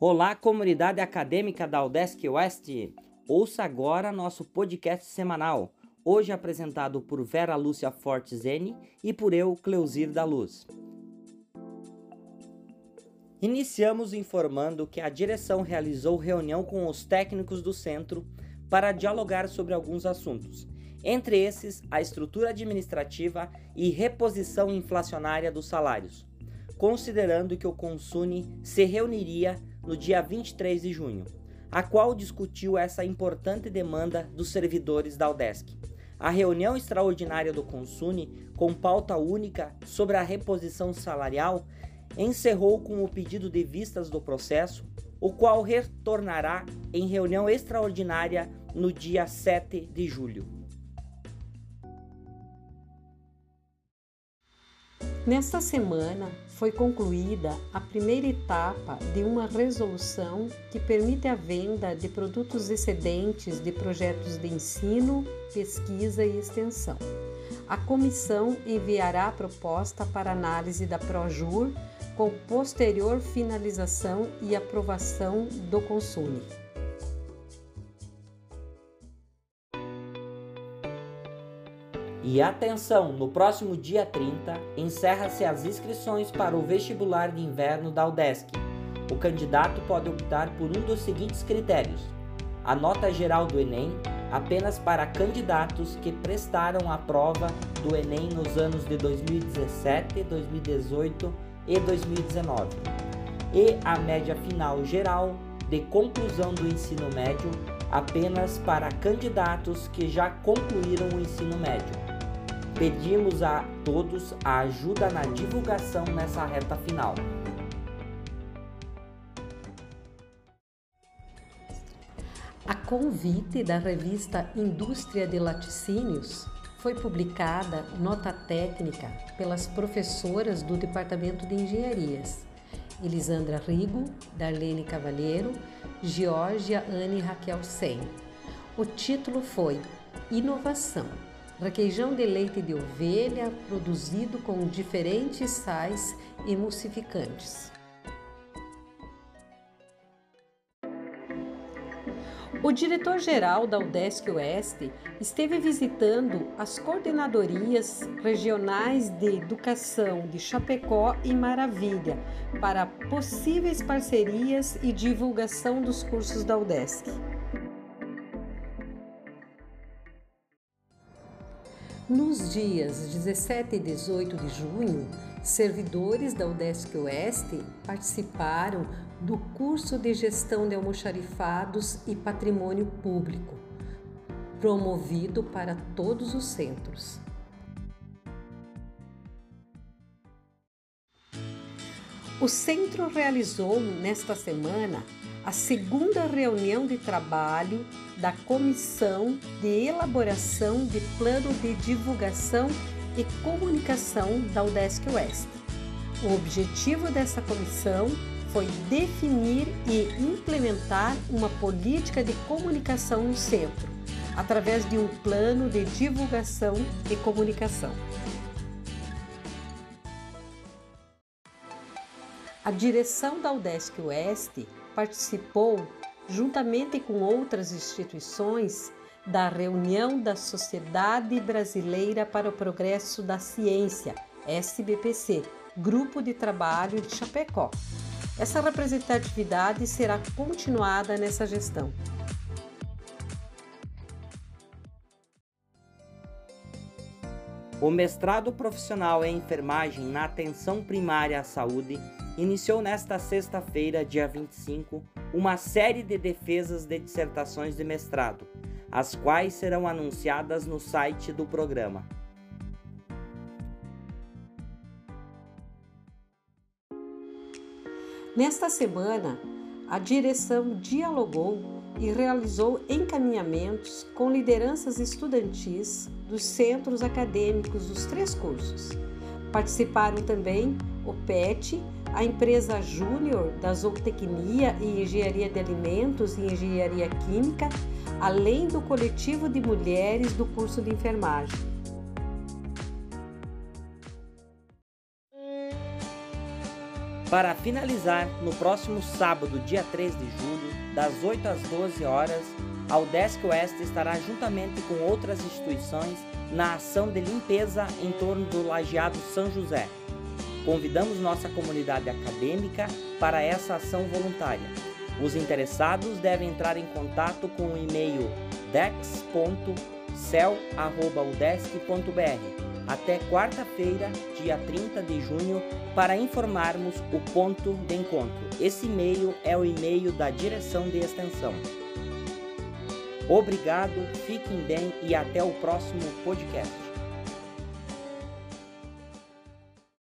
Olá, comunidade acadêmica da UDESC West! Ouça agora nosso podcast semanal, hoje apresentado por Vera Lúcia Fortezene e por eu, Cleusir da Luz. Iniciamos informando que a direção realizou reunião com os técnicos do centro para dialogar sobre alguns assuntos, entre esses a estrutura administrativa e reposição inflacionária dos salários, considerando que o Consune se reuniria no dia 23 de junho, a qual discutiu essa importante demanda dos servidores da UDESC. A reunião extraordinária do Consune, com pauta única sobre a reposição salarial, encerrou com o pedido de vistas do processo, o qual retornará em reunião extraordinária no dia 7 de julho. Nesta semana foi concluída a primeira etapa de uma resolução que permite a venda de produtos excedentes de projetos de ensino, pesquisa e extensão. A comissão enviará a proposta para análise da Projur com posterior finalização e aprovação do consumo. E atenção, no próximo dia 30 encerra-se as inscrições para o vestibular de inverno da UDESC. O candidato pode optar por um dos seguintes critérios: a nota geral do Enem apenas para candidatos que prestaram a prova do Enem nos anos de 2017, 2018 e 2019, e a média final geral de conclusão do ensino médio apenas para candidatos que já concluíram o ensino médio. Pedimos a todos a ajuda na divulgação nessa reta final. A convite da revista Indústria de Laticínios, foi publicada nota técnica pelas professoras do Departamento de Engenharias, Elisandra Rigo, Darlene Cavalheiro, Georgia Anne Raquel Sen. O título foi Inovação requeijão de leite de ovelha produzido com diferentes sais emulsificantes. O diretor-geral da UDESC Oeste esteve visitando as coordenadorias regionais de educação de Chapecó e Maravilha para possíveis parcerias e divulgação dos cursos da UDESC. Nos dias 17 e 18 de junho, servidores da UDESC Oeste participaram do curso de Gestão de Almoxarifados e Patrimônio Público, promovido para todos os centros. O centro realizou nesta semana a segunda reunião de trabalho da Comissão de Elaboração de Plano de Divulgação e Comunicação da UDESC Oeste. O objetivo dessa comissão foi definir e implementar uma política de comunicação no centro, através de um plano de divulgação e comunicação. A direção da UDESC Oeste participou, juntamente com outras instituições, da reunião da Sociedade Brasileira para o Progresso da Ciência, SBPC, Grupo de Trabalho de Chapecó. Essa representatividade será continuada nessa gestão. O mestrado profissional em enfermagem na atenção primária à saúde iniciou nesta sexta-feira, dia 25, uma série de defesas de dissertações de mestrado, as quais serão anunciadas no site do programa. Nesta semana, a direção dialogou e realizou encaminhamentos com lideranças estudantis dos centros acadêmicos dos três cursos. Participaram também o PET, a empresa Júnior da Zootecnia e Engenharia de Alimentos e Engenharia Química, além do coletivo de mulheres do curso de enfermagem. Para finalizar, no próximo sábado, dia 3 de julho, das 8 às 12 horas, a UDESC Oeste estará juntamente com outras instituições na ação de limpeza em torno do Lajeado São José. Convidamos nossa comunidade acadêmica para essa ação voluntária. Os interessados devem entrar em contato com o e-mail dex.cel.udesc.br até quarta-feira, dia 30 de junho, para informarmos o ponto de encontro. Esse e-mail é o e-mail da direção de extensão. Obrigado, fiquem bem e até o próximo podcast.